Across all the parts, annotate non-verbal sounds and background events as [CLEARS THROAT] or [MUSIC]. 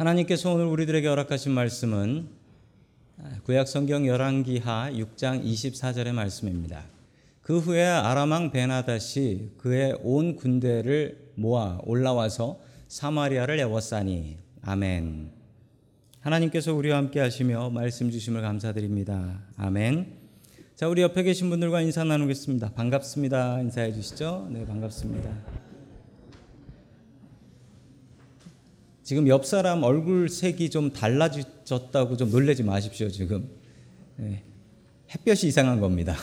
하나님께서 오늘 우리들에게 허락하신 말씀은 구약 성경 열왕기하 6장 24절의 말씀입니다. 그 후에 아람왕 베나다시 그의 온 군대를 모아 올라와서 사마리아를 에워싸니 아멘. 하나님께서 우리와 함께 하시며 말씀 주심을 감사드립니다. 아멘. 자, 우리 옆에 계신 분들과 인사 나누겠습니다. 반갑습니다. 인사해 주시죠. 네, 반갑습니다. 지금 옆 사람 얼굴 색이 좀 달라졌다고 좀 놀라지 마십시오, 지금. 네, 햇볕이 이상한 겁니다.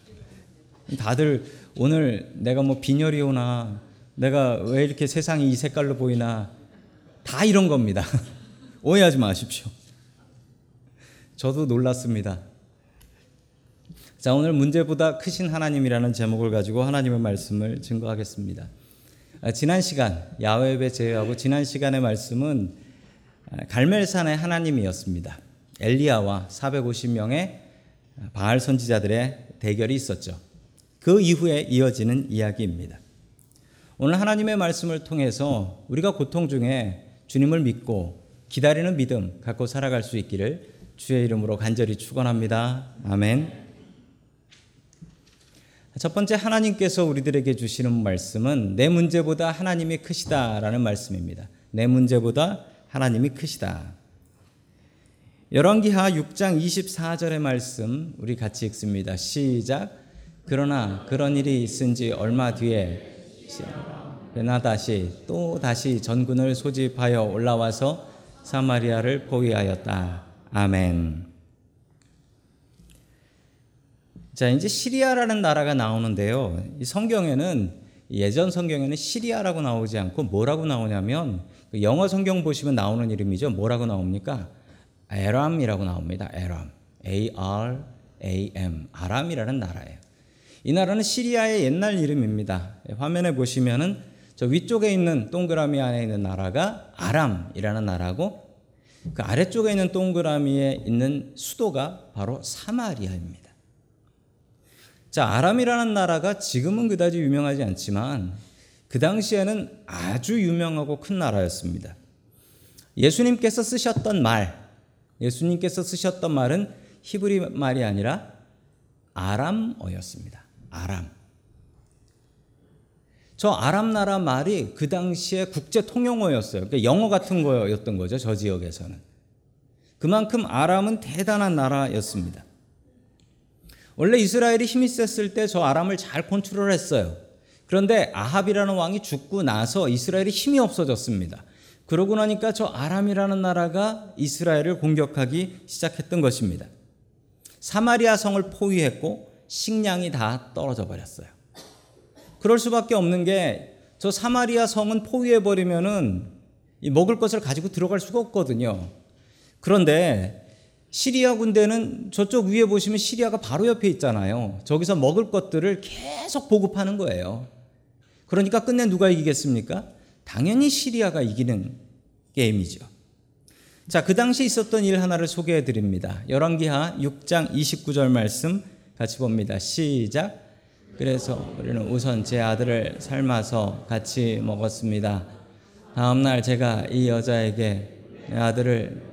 [LAUGHS] 다들 오늘 내가 뭐 빈혈이 오나 내가 왜 이렇게 세상이 이 색깔로 보이나 다 이런 겁니다. [LAUGHS] 오해하지 마십시오. 저도 놀랐습니다. 자, 오늘 문제보다 크신 하나님이라는 제목을 가지고 하나님의 말씀을 증거하겠습니다. 아, 지난 시간 야외 배 제외하고 지난 시간의 말씀은 갈멜산의 하나님이었습니다. 엘리야와 450명의 바알 선지자들의 대결이 있었죠. 그 이후에 이어지는 이야기입니다. 오늘 하나님의 말씀을 통해서 우리가 고통 중에 주님을 믿고 기다리는 믿음 갖고 살아갈 수 있기를 주의 이름으로 간절히 축원합니다. 아멘. 첫 번째 하나님께서 우리들에게 주시는 말씀은 내 문제보다 하나님이 크시다라는 말씀입니다. 내 문제보다 하나님이 크시다. 열왕기하 6장 24절의 말씀 우리 같이 읽습니다. 시작. 그러나 그런 일이 있은 지 얼마 뒤에 베나다시 또 다시 전군을 소집하여 올라와서 사마리아를 포위하였다. 아멘. 자, 이제 시리아라는 나라가 나오는데요. 이 성경에는 예전 성경에는 시리아라고 나오지 않고 뭐라고 나오냐면 그 영어 성경 보시면 나오는 이름이죠. 뭐라고 나옵니까? 에람이라고 나옵니다. 에람. A R A M. 아람이라는 나라예요. 이 나라는 시리아의 옛날 이름입니다. 화면에 보시면은 저 위쪽에 있는 동그라미 안에 있는 나라가 아람이라는 나라고 그 아래쪽에 있는 동그라미에 있는 수도가 바로 사마리아입니다. 자, 아람이라는 나라가 지금은 그다지 유명하지 않지만 그 당시에는 아주 유명하고 큰 나라였습니다. 예수님께서 쓰셨던 말, 예수님께서 쓰셨던 말은 히브리 말이 아니라 아람어였습니다. 아람. 저 아람 나라 말이 그 당시에 국제 통용어였어요. 그러니까 영어 같은 거였던 거죠. 저 지역에서는. 그만큼 아람은 대단한 나라였습니다. 원래 이스라엘이 힘이 셌을 때 저 아람을 잘 컨트롤했어요. 그런데 아합이라는 왕이 죽고 나서 이스라엘이 힘이 없어졌습니다. 그러고 나니까 저 아람이라는 나라가 이스라엘을 공격하기 시작했던 것입니다. 사마리아 성을 포위했고 식량이 다 떨어져 버렸어요. 그럴 수밖에 없는 게 저 사마리아 성은 포위해 버리면은 먹을 것을 가지고 들어갈 수가 없거든요. 그런데 시리아 군대는 저쪽 위에 보시면 시리아가 바로 옆에 있잖아요. 저기서 먹을 것들을 계속 보급하는 거예요. 그러니까 끝내 누가 이기겠습니까? 당연히 시리아가 이기는 게임이죠. 자, 그 당시 있었던 일 하나를 소개해 드립니다. 열왕기하 6장 29절 말씀 같이 봅니다. 시작. 그래서 우리는 우선 제 아들을 삶아서 같이 먹었습니다. 다음 날 제가 이 여자에게 내 아들을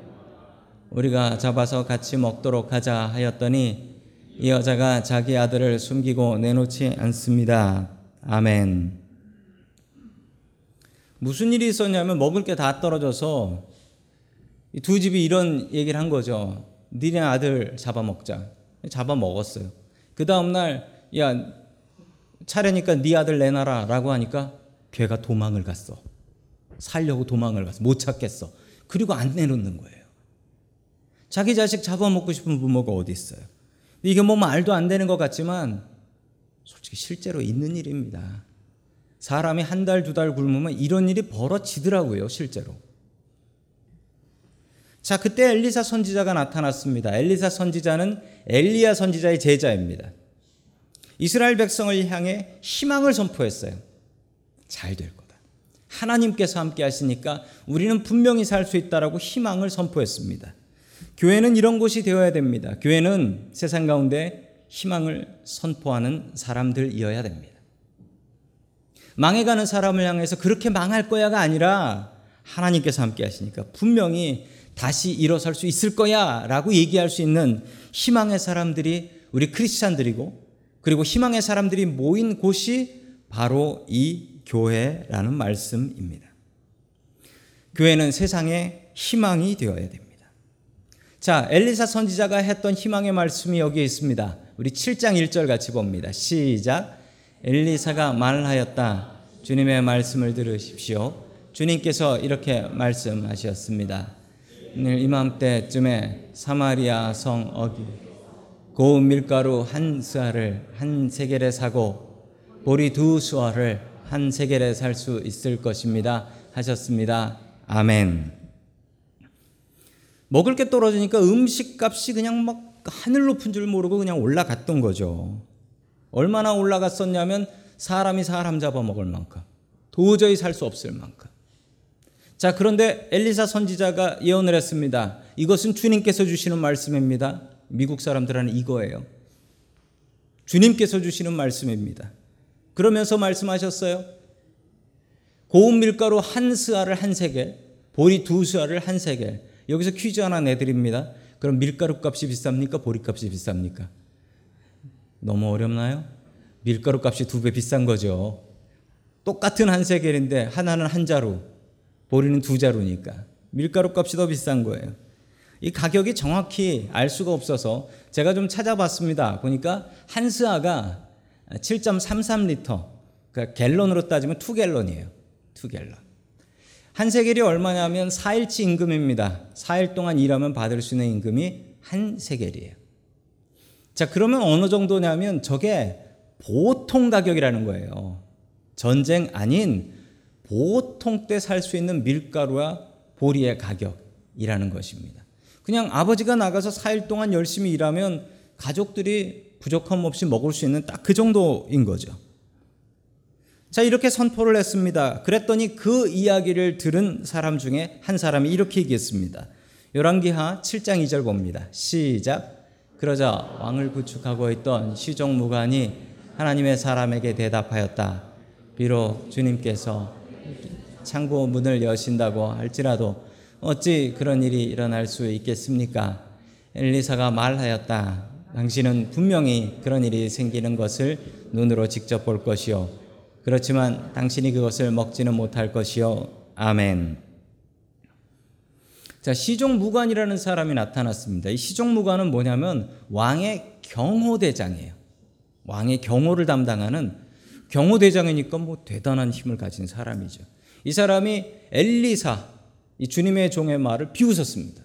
우리가 잡아서 같이 먹도록 하자 하였더니 이 여자가 자기 아들을 숨기고 내놓지 않습니다. 아멘. 무슨 일이 있었냐면 먹을 게 다 떨어져서 두 집이 이런 얘기를 한 거죠. 니네 아들 잡아먹자. 잡아먹었어요. 그 다음날, 야, 차례니까 네 아들 내놔라 라고 하니까 걔가 도망을 갔어. 살려고 도망을 갔어. 못 찾겠어. 그리고 안 내놓는 거예요. 자기 자식 잡아먹고 싶은 부모가 어디 있어요? 이게 뭐 말도 안 되는 것 같지만 솔직히 실제로 있는 일입니다. 사람이 한 달, 두 달 굶으면 이런 일이 벌어지더라고요, 실제로. 자, 그때 엘리사 선지자가 나타났습니다. 엘리사 선지자는 엘리야 선지자의 제자입니다. 이스라엘 백성을 향해 희망을 선포했어요. 잘 될 거다. 하나님께서 함께 하시니까 우리는 분명히 살 수 있다라고 희망을 선포했습니다. 교회는 이런 곳이 되어야 됩니다. 교회는 세상 가운데 희망을 선포하는 사람들이어야 됩니다. 망해가는 사람을 향해서 그렇게 망할 거야가 아니라 하나님께서 함께 하시니까 분명히 다시 일어설 수 있을 거야 라고 얘기할 수 있는 희망의 사람들이 우리 크리스찬들이고 그리고 희망의 사람들이 모인 곳이 바로 이 교회라는 말씀입니다. 교회는 세상의 희망이 되어야 됩니다. 자, 엘리사 선지자가 했던 희망의 말씀이 여기에 있습니다. 우리 7장 1절 같이 봅니다. 시작. 엘리사가 말하였다. 주님의 말씀을 들으십시오. 주님께서 이렇게 말씀하셨습니다. 오늘 이맘때쯤에 사마리아 성 어기 고운 밀가루 한 수알을 한 세겔에 사고 보리 두 수알을 한 세겔에 살 수 있을 것입니다. 하셨습니다. 아멘. 먹을 게 떨어지니까 음식 값이 그냥 막 하늘 높은 줄 모르고 그냥 올라갔던 거죠. 얼마나 올라갔었냐면 사람이 사람 잡아먹을 만큼 도저히 살 수 없을 만큼. 자, 그런데 엘리사 선지자가 예언을 했습니다. 이것은 주님께서 주시는 말씀입니다. 미국 사람들은 이거예요. 주님께서 주시는 말씀입니다. 그러면서 말씀하셨어요. 고운 밀가루 한 스알을 한 세겔, 보리 두 스알을 한 세겔. 여기서 퀴즈 하나 내드립니다. 그럼 밀가루 값이 비쌉니까? 보리 값이 비쌉니까? 너무 어렵나요? 밀가루 값이 두 배 비싼 거죠. 똑같은 한 세겔인데 하나는 한 자루, 보리는 두 자루니까 밀가루 값이 더 비싼 거예요. 이 가격이 정확히 알 수가 없어서 제가 좀 찾아봤습니다. 보니까 한 스아가 7.33리터, 그러니까 갤런으로 따지면 2갤런이에요. 2갤런. 한 세겔이 얼마냐면 4일치 임금입니다. 4일 동안 일하면 받을 수 있는 임금이 한 세겔이에요. 자, 그러면 어느 정도냐면 저게 보통 가격이라는 거예요. 전쟁 아닌 보통 때 살 수 있는 밀가루와 보리의 가격이라는 것입니다. 그냥 아버지가 나가서 4일 동안 열심히 일하면 가족들이 부족함 없이 먹을 수 있는 딱 그 정도인 거죠. 자, 이렇게 선포를 했습니다. 그랬더니 그 이야기를 들은 사람 중에 한 사람이 이렇게 얘기했습니다. 열왕기하 7장 2절 봅니다. 시작. 그러자 왕을 구축하고 있던 시종무관이 하나님의 사람에게 대답하였다. 비록 주님께서 창고 문을 여신다고 할지라도 어찌 그런 일이 일어날 수 있겠습니까? 엘리사가 말하였다. 당신은 분명히 그런 일이 생기는 것을 눈으로 직접 볼 것이요. 그렇지만 당신이 그것을 먹지는 못할 것이요. 아멘. 자, 시종무관이라는 사람이 나타났습니다. 이 시종무관은 뭐냐면 왕의 경호대장이에요. 왕의 경호를 담당하는 경호대장이니까 뭐 대단한 힘을 가진 사람이죠. 이 사람이 엘리사, 이 주님의 종의 말을 비웃었습니다.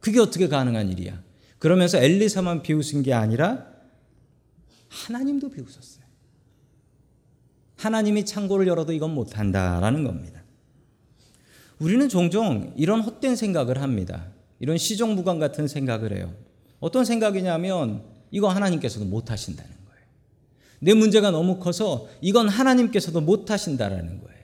그게 어떻게 가능한 일이야? 그러면서 엘리사만 비웃은 게 아니라 하나님도 비웃었어요. 하나님이 창고를 열어도 이건 못한다라는 겁니다. 우리는 종종 이런 헛된 생각을 합니다. 이런 시종무관 같은 생각을 해요. 어떤 생각이냐면 이거 하나님께서도 못하신다는 거예요. 내 문제가 너무 커서 이건 하나님께서도 못하신다라는 거예요.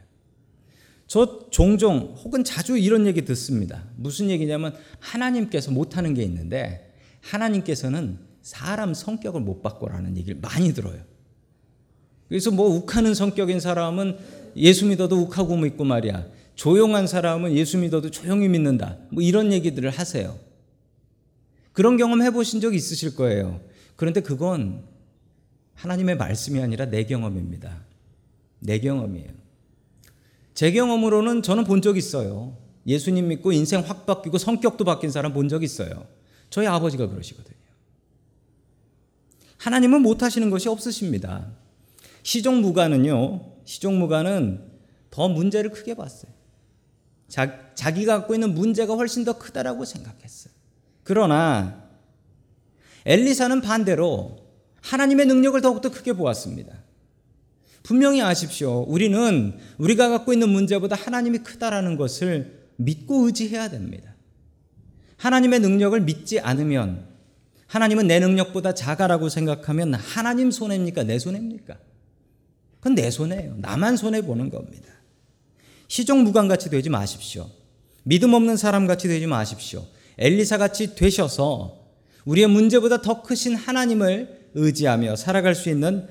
저 종종 혹은 자주 이런 얘기 듣습니다. 무슨 얘기냐면 하나님께서 못하는 게 있는데 하나님께서는 사람 성격을 못 바꿔라는 얘기를 많이 들어요. 그래서 뭐 욱하는 성격인 사람은 예수 믿어도 욱하고 믿고 말이야. 조용한 사람은 예수 믿어도 조용히 믿는다. 뭐 이런 얘기들을 하세요. 그런 경험 해보신 적 있으실 거예요. 그런데 그건 하나님의 말씀이 아니라 내 경험입니다. 내 경험이에요. 제 경험으로는 저는 본 적 있어요. 예수님 믿고 인생 확 바뀌고 성격도 바뀐 사람 본 적 있어요. 저희 아버지가 그러시거든요. 하나님은 못하시는 것이 없으십니다. 시종무가는요, 시종무가는 더 문제를 크게 봤어요. 자, 자기가 갖고 있는 문제가 훨씬 더 크다라고 생각했어요. 그러나 엘리사는 반대로 하나님의 능력을 더욱더 크게 보았습니다. 분명히 아십시오. 우리는 우리가 갖고 있는 문제보다 하나님이 크다라는 것을 믿고 의지해야 됩니다. 하나님의 능력을 믿지 않으면 하나님은 내 능력보다 작아라고 생각하면 하나님 손해입니까? 내 손해입니까? 그건 내 손해예요. 나만 손해 보는 겁니다. 시종무관 같이 되지 마십시오. 믿음 없는 사람 같이 되지 마십시오. 엘리사 같이 되셔서 우리의 문제보다 더 크신 하나님을 의지하며 살아갈 수 있는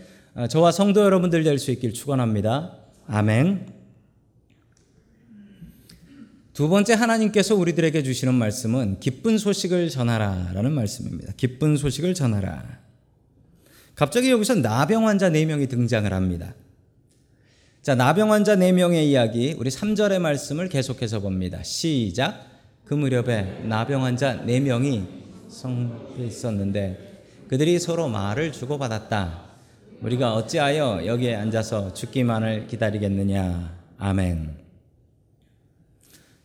저와 성도 여러분들 될 수 있길 축원합니다. 아멘. 두 번째 하나님께서 우리들에게 주시는 말씀은 기쁜 소식을 전하라라는 말씀입니다. 기쁜 소식을 전하라. 갑자기 여기서 나병 환자 4명이 등장을 합니다. 자, 나병 환자 4명의 이야기 우리 3절의 말씀을 계속해서 봅니다. 시작. 그 무렵에 나병 환자 4명이 성에 있었는데 그들이 서로 말을 주고받았다. 우리가 어찌하여 여기에 앉아서 죽기만을 기다리겠느냐. 아멘.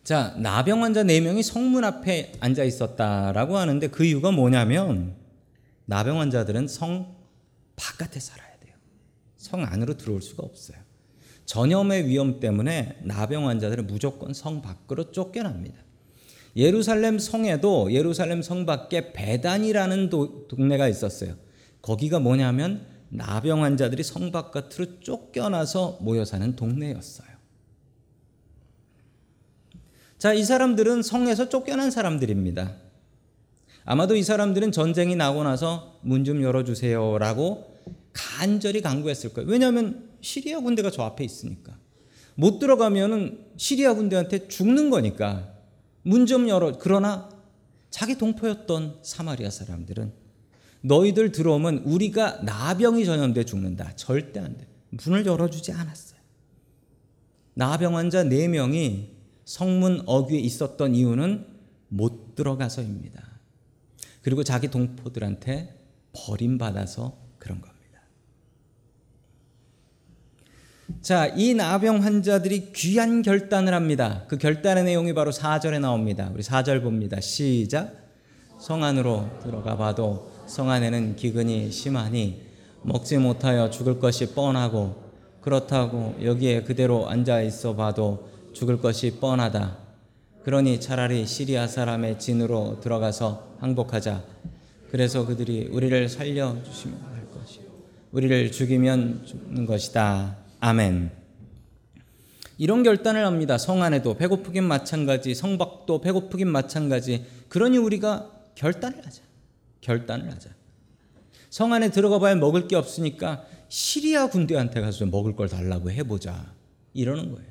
자, 나병 환자 4명이 성문 앞에 앉아 있었다라고 하는데 그 이유가 뭐냐면 나병 환자들은 성 바깥에 살아야 돼요. 성 안으로 들어올 수가 없어요. 전염의 위험 때문에 나병 환자들은 무조건 성 밖으로 쫓겨납니다. 예루살렘 성에도 예루살렘 성 밖에 배단이라는 도, 동네가 있었어요. 거기가 뭐냐면 나병 환자들이 성 바깥으로 쫓겨나서 모여 사는 동네였어요. 자, 이 사람들은 성에서 쫓겨난 사람들입니다. 아마도 이 사람들은 전쟁이 나고 나서 문 좀 열어주세요라고 간절히 강구했을 거예요. 왜냐하면 시리아 군대가 저 앞에 있으니까. 못 들어가면은 시리아 군대한테 죽는 거니까 문 좀 열어. 그러나 자기 동포였던 사마리아 사람들은 너희들 들어오면 우리가 나병이 전염돼 죽는다. 절대 안 돼. 문을 열어주지 않았어요. 나병 환자 4명이 성문 어귀에 있었던 이유는 못 들어가서입니다. 그리고 자기 동포들한테 버림받아서 그런 겁니다. 자, 이 나병 환자들이 귀한 결단을 합니다. 그 결단의 내용이 바로 4절에 나옵니다. 우리 4절 봅니다. 시작. 성 안으로 들어가 봐도 성 안에는 기근이 심하니 먹지 못하여 죽을 것이 뻔하고 그렇다고 여기에 그대로 앉아 있어 봐도 죽을 것이 뻔하다. 그러니 차라리 시리아 사람의 진으로 들어가서 항복하자. 그래서 그들이 우리를 살려 주시면 할 것이요. 우리를 죽이면 죽는 것이다. 아멘. 이런 결단을 합니다. 성 안에도 배고프긴 마찬가지, 성 밖도 배고프긴 마찬가지. 그러니 우리가 결단을 하자. 결단을 하자. 성 안에 들어가 봐야 먹을 게 없으니까 시리아 군대한테 가서 먹을 걸 달라고 해보자. 이러는 거예요.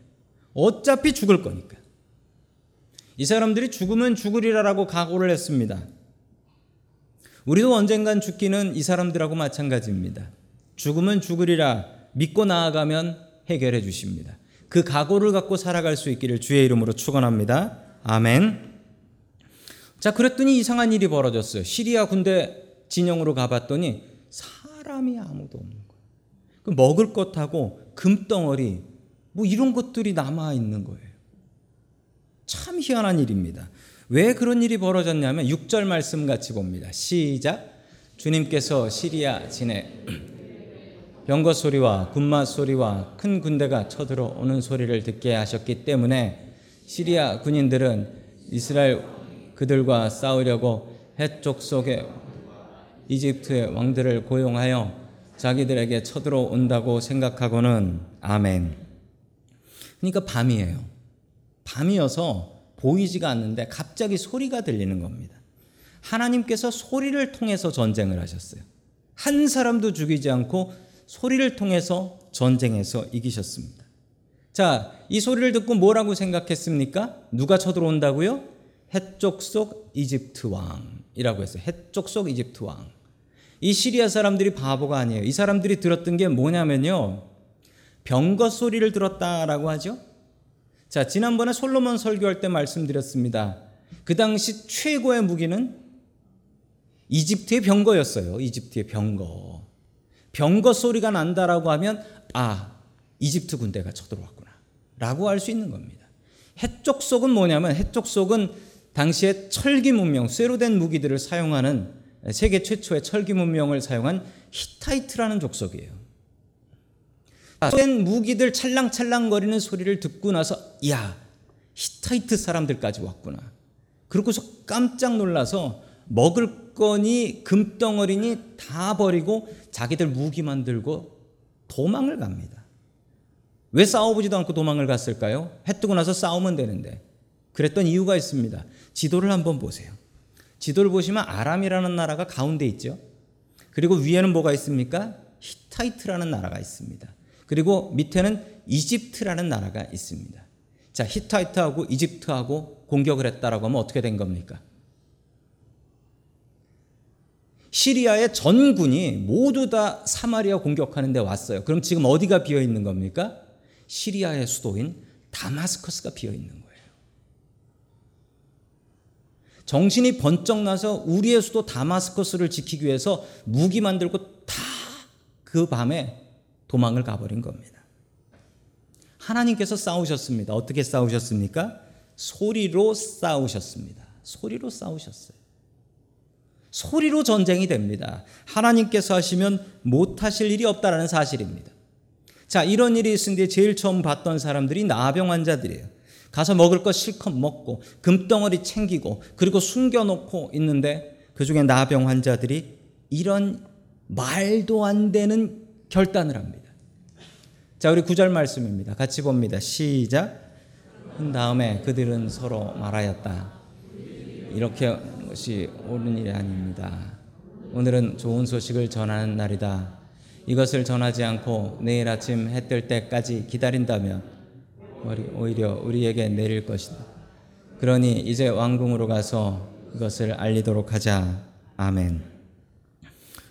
어차피 죽을 거니까. 이 사람들이 죽으면 죽으리라라고 각오를 했습니다. 우리도 언젠간 죽기는 이 사람들하고 마찬가지입니다. 죽으면 죽으리라 믿고 나아가면 해결해 주십니다. 그 각오를 갖고 살아갈 수 있기를 주의 이름으로 축원합니다. 아멘. 자, 그랬더니 이상한 일이 벌어졌어요. 시리아 군대 진영으로 가봤더니 사람이 아무도 없는 거예요. 그 먹을 것하고 금덩어리 뭐 이런 것들이 남아 있는 거예요. 참 희한한 일입니다. 왜 그런 일이 벌어졌냐면 6절 말씀 같이 봅니다. 시작. 주님께서 시리아 진에 [CLEARS THROAT] 병거 소리와 군마 소리와 큰 군대가 쳐들어오는 소리를 듣게 하셨기 때문에 시리아 군인들은 이스라엘 그들과 싸우려고 해쪽 속에 이집트의 왕들을 고용하여 자기들에게 쳐들어온다고 생각하고는 아멘. 그러니까 밤이에요. 밤이어서 보이지가 않는데 갑자기 소리가 들리는 겁니다. 하나님께서 소리를 통해서 전쟁을 하셨어요. 한 사람도 죽이지 않고 소리를 통해서 전쟁에서 이기셨습니다. 자, 이 소리를 듣고 뭐라고 생각했습니까? 누가 쳐들어온다고요? 해쪽 속 이집트 왕이라고 했어요. 해쪽 속 이집트 왕. 이 시리아 사람들이 바보가 아니에요. 이 사람들이 들었던 게 뭐냐면요. 병거 소리를 들었다라고 하죠. 자, 지난번에 솔로몬 설교할 때 말씀드렸습니다. 그 당시 최고의 무기는 이집트의 병거였어요. 이집트의 병거. 병거 소리가 난다라고 하면 아, 이집트 군대가 쳐들어왔구나. 라고 할수 있는 겁니다. 헷 족속은 뭐냐면 헷 족속은 당시에 철기 문명, 쇠로 된 무기들을 사용하는 세계 최초의 철기 문명을 사용한 히타이트라는 족속이에요. 된 무기들 찰랑찰랑거리는 소리를 듣고 나서 야 히타이트 사람들까지 왔구나. 그러고서 깜짝 놀라서 먹을 거니 금덩어리니 다 버리고 자기들 무기 만 들고 도망을 갑니다. 왜 싸워보지도 않고 도망을 갔을까요? 해 뜨고 나서 싸우면 되는데. 그랬던 이유가 있습니다. 지도를 한번 보세요. 지도를 보시면 아람이라는 나라가 가운데 있죠. 그리고 위에는 뭐가 있습니까? 히타이트라는 나라가 있습니다. 그리고 밑에는 이집트라는 나라가 있습니다. 자, 히타이트하고 이집트하고 공격을 했다라고 하면 어떻게 된 겁니까? 시리아의 전군이 모두 다 사마리아 공격하는 데 왔어요. 그럼 지금 어디가 비어 있는 겁니까? 시리아의 수도인 다마스커스가 비어 있는 거예요. 정신이 번쩍 나서 우리의 수도 다마스커스를 지키기 위해서 무기 만들고 다 그 밤에 도망을 가버린 겁니다. 하나님께서 싸우셨습니다. 어떻게 싸우셨습니까? 소리로 싸우셨습니다. 소리로 싸우셨어요. 소리로 전쟁이 됩니다. 하나님께서 하시면 못하실 일이 없다라는 사실입니다. 자, 이런 일이 때 제일 처음 봤던 사람들이 나병 환자들이에요. 가서 먹을 거 실컷 먹고 금덩어리 챙기고 그리고 숨겨놓고 있는데 그 중에 나병 환자들이 이런 말도 안 되는 결단을 합니다. 자, 우리 구절 말씀입니다. 같이 봅니다. 시작. 그 다음에 그들은 서로 말하였다. 이렇게 것이 옳은 일이 아닙니다. 오늘은 좋은 소식을 전하는 날이다. 이것을 전하지 않고 내일 아침 해 뜰 때까지 기다린다면 오히려 우리에게 내릴 것이다. 그러니 이제 왕궁으로 가서 그것을 알리도록 하자. 아멘.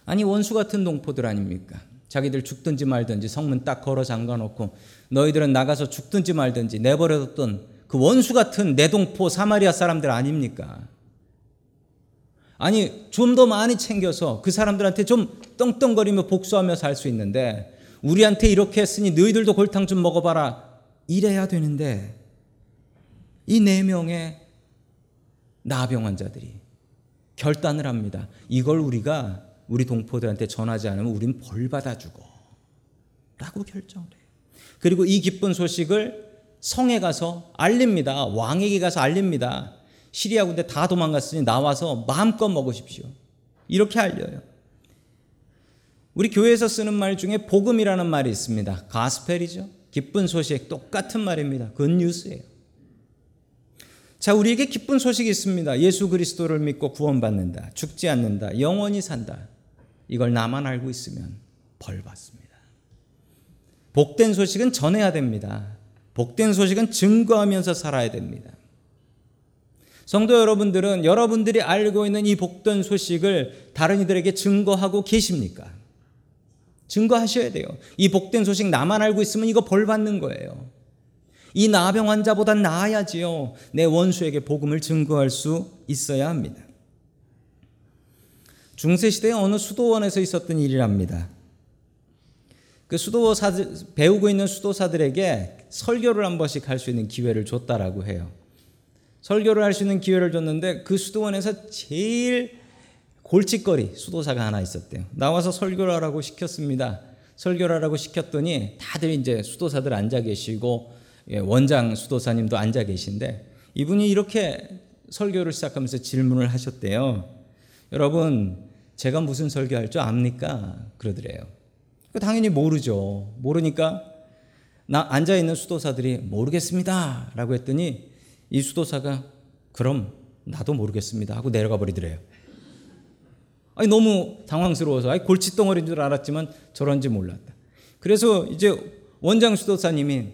아니 원수 같은 동포들 아닙니까? 자기들 죽든지 말든지 성문 딱 걸어 잠가 놓고 너희들은 나가서 죽든지 말든지 내버려뒀던 그 원수 같은 내동포 사마리아 사람들 아닙니까? 아니, 좀 더 많이 챙겨서 그 사람들한테 좀 떵떵거리며 복수하며 살 수 있는데 우리한테 이렇게 했으니 너희들도 골탕 좀 먹어봐라. 이래야 되는데 이 네 명의 나병 환자들이 결단을 합니다. 이걸 우리가 우리 동포들한테 전하지 않으면 우린 벌 받아주고 라고 결정을 해요. 그리고 이 기쁜 소식을 성에 가서 알립니다. 왕에게 가서 알립니다. 시리아 군대 다 도망갔으니 나와서 마음껏 먹으십시오. 이렇게 알려요. 우리 교회에서 쓰는 말 중에 복음이라는 말이 있습니다. 가스펠이죠. 기쁜 소식 똑같은 말입니다. 굿뉴스예요. 자, 우리에게 기쁜 소식이 있습니다. 예수 그리스도를 믿고 구원받는다. 죽지 않는다. 영원히 산다. 이걸 나만 알고 있으면 벌 받습니다. 복된 소식은 전해야 됩니다. 복된 소식은 증거하면서 살아야 됩니다. 성도 여러분들은 여러분들이 알고 있는 이 복된 소식을 다른 이들에게 증거하고 계십니까? 증거하셔야 돼요. 이 복된 소식 나만 알고 있으면 이거 벌 받는 거예요. 이 나병 환자보다 나아야지요. 내 원수에게 복음을 증거할 수 있어야 합니다. 중세시대의 어느 수도원에서 있었던 일이랍니다. 그 수도사 배우고 있는 수도사들에게 설교를 한 번씩 할 수 있는 기회를 줬다라고 해요. 설교를 할 수 있는 기회를 줬는데 그 수도원에서 제일 골칫거리 수도사가 하나 있었대요. 나와서 설교를 하라고 시켰습니다. 설교를 하라고 시켰더니 다들 이제 수도사들 앉아 계시고 예, 원장 수도사님도 앉아 계신데 이분이 이렇게 설교를 시작하면서 질문을 하셨대요. 여러분, 제가 무슨 설교할 줄 압니까? 그러더래요. 그 당연히 모르죠. 모르니까 나 앉아 있는 수도사들이 모르겠습니다. 라고 했더니 이 수도사가 그럼 나도 모르겠습니다 하고 내려가 버리더래요. 아니 너무 당황스러워서 아니 골칫덩어리인 줄 알았지만 저런지 몰랐다. 그래서 이제 원장 수도사님이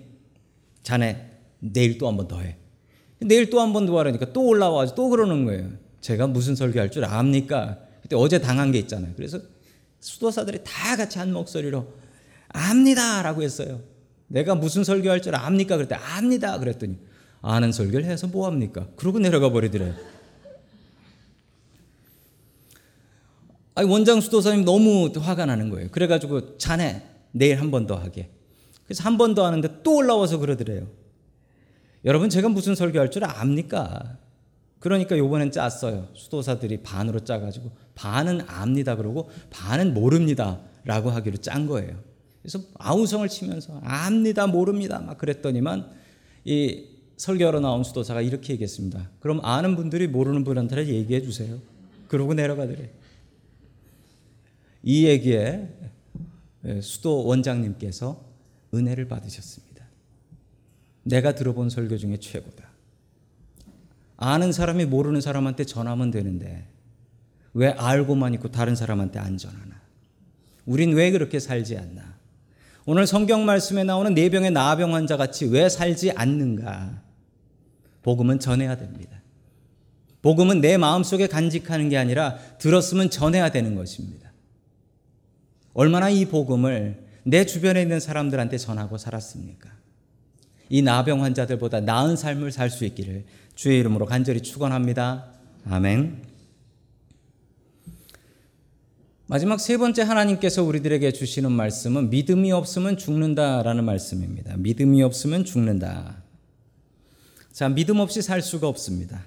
자네 내일 또 한 번 더 해. 내일 또 한 번 더 하라니까 또 올라와서 또 그러는 거예요. 제가 무슨 설교할 줄 압니까? 그때 어제 당한 게 있잖아요. 그래서 수도사들이 다 같이 한 목소리로 압니다라고 했어요. 내가 무슨 설교할 줄 압니까? 그랬더니 압니다. 그랬더니 아는 설교를 해서 뭐 합니까? 그러고 내려가 버리더래요. 아니 원장 수도사님 너무 화가 나는 거예요. 그래가지고 자네 내일 한 번 더 하게. 그래서 한 번 더 하는데 또 올라와서 그러더래요. 여러분 제가 무슨 설교할 줄 압니까? 그러니까 요번엔 짰어요. 수도사들이 반으로 짜가지고 반은 압니다 그러고 반은 모릅니다라고 하기로 짠 거예요. 그래서 아우성을 치면서 압니다 모릅니다 막 그랬더니만 이 설교하러 나온 수도사가 이렇게 얘기했습니다. 그럼 아는 분들이 모르는 분한테 얘기해 주세요. 그러고 내려가더래. 이 얘기에 수도 원장님께서 은혜를 받으셨습니다. 내가 들어본 설교 중에 최고다. 아는 사람이 모르는 사람한테 전하면 되는데 왜 알고만 있고 다른 사람한테 안 전하나? 우린 왜 그렇게 살지 않나? 오늘 성경 말씀에 나오는 네 병의 나병 환자 같이 왜 살지 않는가? 복음은 전해야 됩니다. 복음은 내 마음속에 간직하는 게 아니라 들었으면 전해야 되는 것입니다. 얼마나 이 복음을 내 주변에 있는 사람들한테 전하고 살았습니까? 이 나병 환자들보다 나은 삶을 살 수 있기를 주의 이름으로 간절히 축원합니다. 아멘. 마지막 세 번째 하나님께서 우리들에게 주시는 말씀은 믿음이 없으면 죽는다라는 말씀입니다. 믿음이 없으면 죽는다. 자, 믿음 없이 살 수가 없습니다.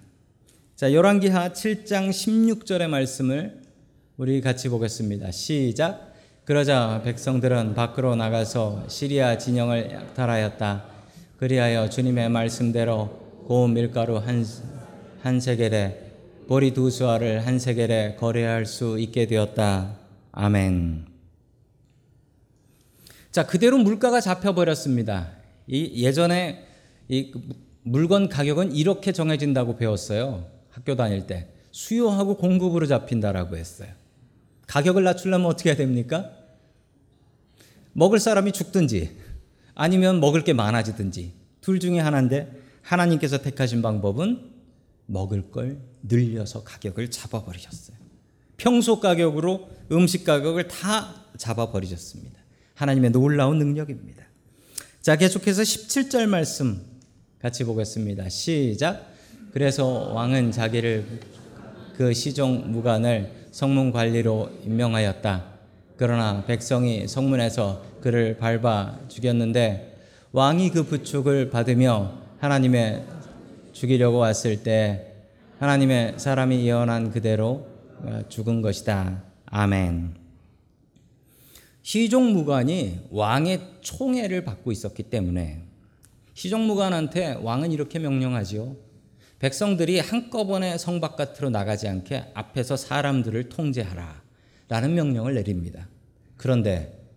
자, 열왕기하 7장 16절의 말씀을 우리 같이 보겠습니다. 시작. 그러자 백성들은 밖으로 나가서 시리아 진영을 약탈하였다. 그리하여 주님의 말씀대로 고운 밀가루 한, 한 세겔에 보리 두 수알을 한 세겔에 거래할 수 있게 되었다. 아멘. 자, 그대로 물가가 잡혀버렸습니다. 이 예전에 이 물건 가격은 이렇게 정해진다고 배웠어요. 학교 다닐 때. 수요하고 공급으로 잡힌다라고 했어요. 가격을 낮추려면 어떻게 해야 됩니까? 먹을 사람이 죽든지 아니면 먹을 게 많아지든지 둘 중에 하나인데 하나님께서 택하신 방법은 먹을 걸 늘려서 가격을 잡아버리셨어요. 평소 가격으로 음식 가격을 다 잡아버리셨습니다. 하나님의 놀라운 능력입니다. 자, 계속해서 17절 말씀 같이 보겠습니다. 시작. 그래서 왕은 자기를 그 시종 무관을 성문 관리로 임명하였다. 그러나 백성이 성문에서 그를 밟아 죽였는데 왕이 그 부축을 받으며 하나님의 죽이려고 왔을 때 하나님의 사람이 예언한 그대로 죽은 것이다. 아멘. 시종무관이 왕의 총애를 받고 있었기 때문에 시종무관한테 왕은 이렇게 명령하지요. 백성들이 한꺼번에 성 바깥으로 나가지 않게 앞에서 사람들을 통제하라. 라는 명령을 내립니다. 그런데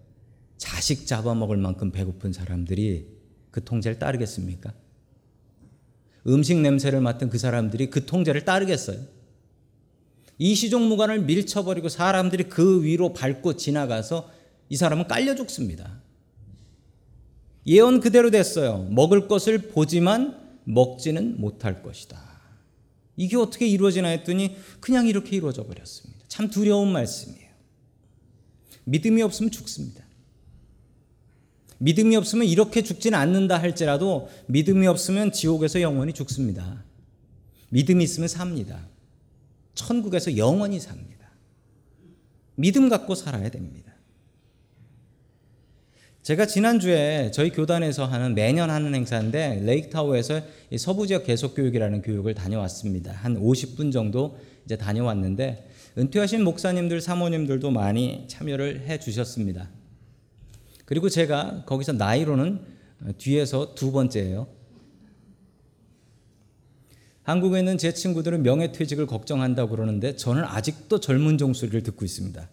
자식 잡아먹을 만큼 배고픈 사람들이 그 통제를 따르겠습니까? 음식 냄새를 맡은 그 사람들이 그 통제를 따르겠어요? 이 시종무관을 밀쳐버리고 사람들이 그 위로 밟고 지나가서 이 사람은 깔려 죽습니다. 예언 그대로 됐어요. 먹을 것을 보지만 먹지는 못할 것이다. 이게 어떻게 이루어지나 했더니 그냥 이렇게 이루어져 버렸습니다. 참 두려운 말씀이에요. 믿음이 없으면 죽습니다. 믿음이 없으면 이렇게 죽지는 않는다 할지라도 믿음이 없으면 지옥에서 영원히 죽습니다. 믿음이 있으면 삽니다. 천국에서 영원히 삽니다. 믿음 갖고 살아야 됩니다. 제가 지난주에 저희 교단에서 하는 매년 하는 행사인데 레이크타워에서 서부 지역 계속 교육이라는 교육을 다녀왔습니다. 한 50분 정도 이제 다녀왔는데 은퇴하신 목사님들, 사모님들도 많이 참여를 해 주셨습니다. 그리고 제가 거기서 나이로는 뒤에서 두 번째예요. 한국에 있는 제 친구들은 명예퇴직을 걱정한다고 그러는데 저는 아직도 젊은 종소리를 듣고 있습니다.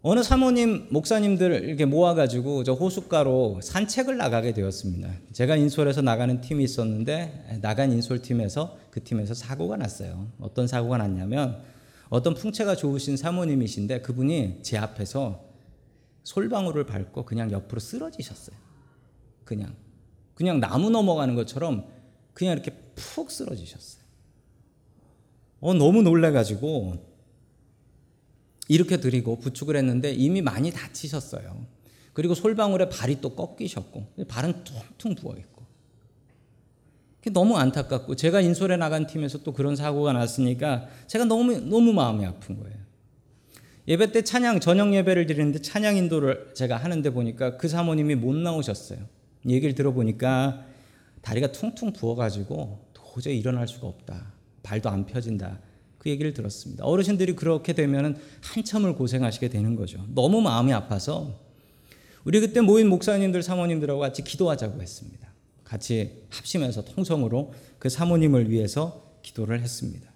어느 사모님, 목사님들 이렇게 모아가지고 저 호숫가로 산책을 나가게 되었습니다. 제가 인솔에서 나가는 팀이 있었는데 나간 인솔팀에서 그 팀에서 사고가 났어요. 어떤 사고가 났냐면 어떤 풍채가 좋으신 사모님이신데 그분이 제 앞에서 솔방울을 밟고 그냥 옆으로 쓰러지셨어요. 그냥 그냥 나무 넘어가는 것처럼 그냥 이렇게 푹 쓰러지셨어요. 어 너무 놀래가지고 이렇게 드리고 부축을 했는데 이미 많이 다치셨어요. 그리고 솔방울에 발이 또 꺾이셨고 발은 퉁퉁 부어 있고 너무 안타깝고 제가 인솔에 나간 팀에서 또 그런 사고가 났으니까 제가 너무 너무 마음이 아픈 거예요. 예배 때 찬양 저녁 예배를 드리는데 찬양 인도를 제가 하는데 보니까 그 사모님이 못 나오셨어요. 얘기를 들어보니까 다리가 퉁퉁 부어가지고 도저히 일어날 수가 없다. 발도 안 펴진다. 그 얘기를 들었습니다. 어르신들이 그렇게 되면 한참을 고생하시게 되는 거죠. 너무 마음이 아파서 우리 그때 모인 목사님들, 사모님들하고 같이 기도하자고 했습니다. 같이 합심해서 통성으로 그 사모님을 위해서 기도를 했습니다.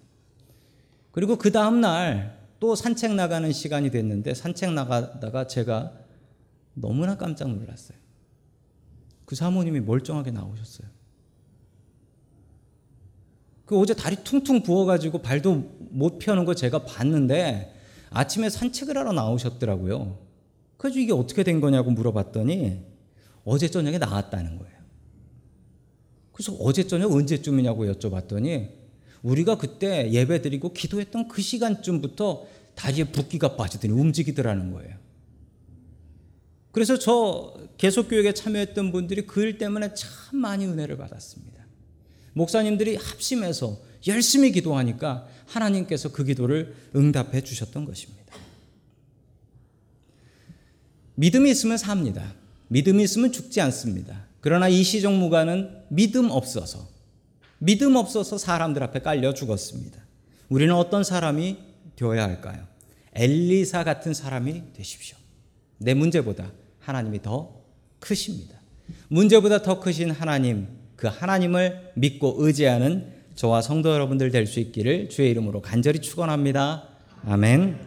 그리고 그 다음 날 또 산책 나가는 시간이 됐는데 산책 나가다가 제가 너무나 깜짝 놀랐어요. 그 사모님이 멀쩡하게 나오셨어요. 그 어제 다리 퉁퉁 부어가지고 발도 못 펴는 거 제가 봤는데 아침에 산책을 하러 나오셨더라고요. 그래서 이게 어떻게 된 거냐고 물어봤더니 어제 저녁에 나왔다는 거예요. 그래서 어제 저녁 언제쯤이냐고 여쭤봤더니 우리가 그때 예배 드리고 기도했던 그 시간쯤부터 다리에 붓기가 빠지더니 움직이더라는 거예요. 그래서 저 계속교육에 참여했던 분들이 그 일 때문에 참 많이 은혜를 받았습니다. 목사님들이 합심해서 열심히 기도하니까 하나님께서 그 기도를 응답해 주셨던 것입니다. 믿음이 있으면 삽니다. 믿음이 있으면 죽지 않습니다. 그러나 이 시종무가는 믿음 없어서 믿음 없어서 사람들 앞에 깔려 죽었습니다. 우리는 어떤 사람이 되어야 할까요? 엘리사 같은 사람이 되십시오. 내 문제보다 하나님이 더 크십니다. 문제보다 더 크신 하나님, 그 하나님을 믿고 의지하는 저와 성도 여러분들 될 수 있기를 주의 이름으로 간절히 축원합니다. 아멘.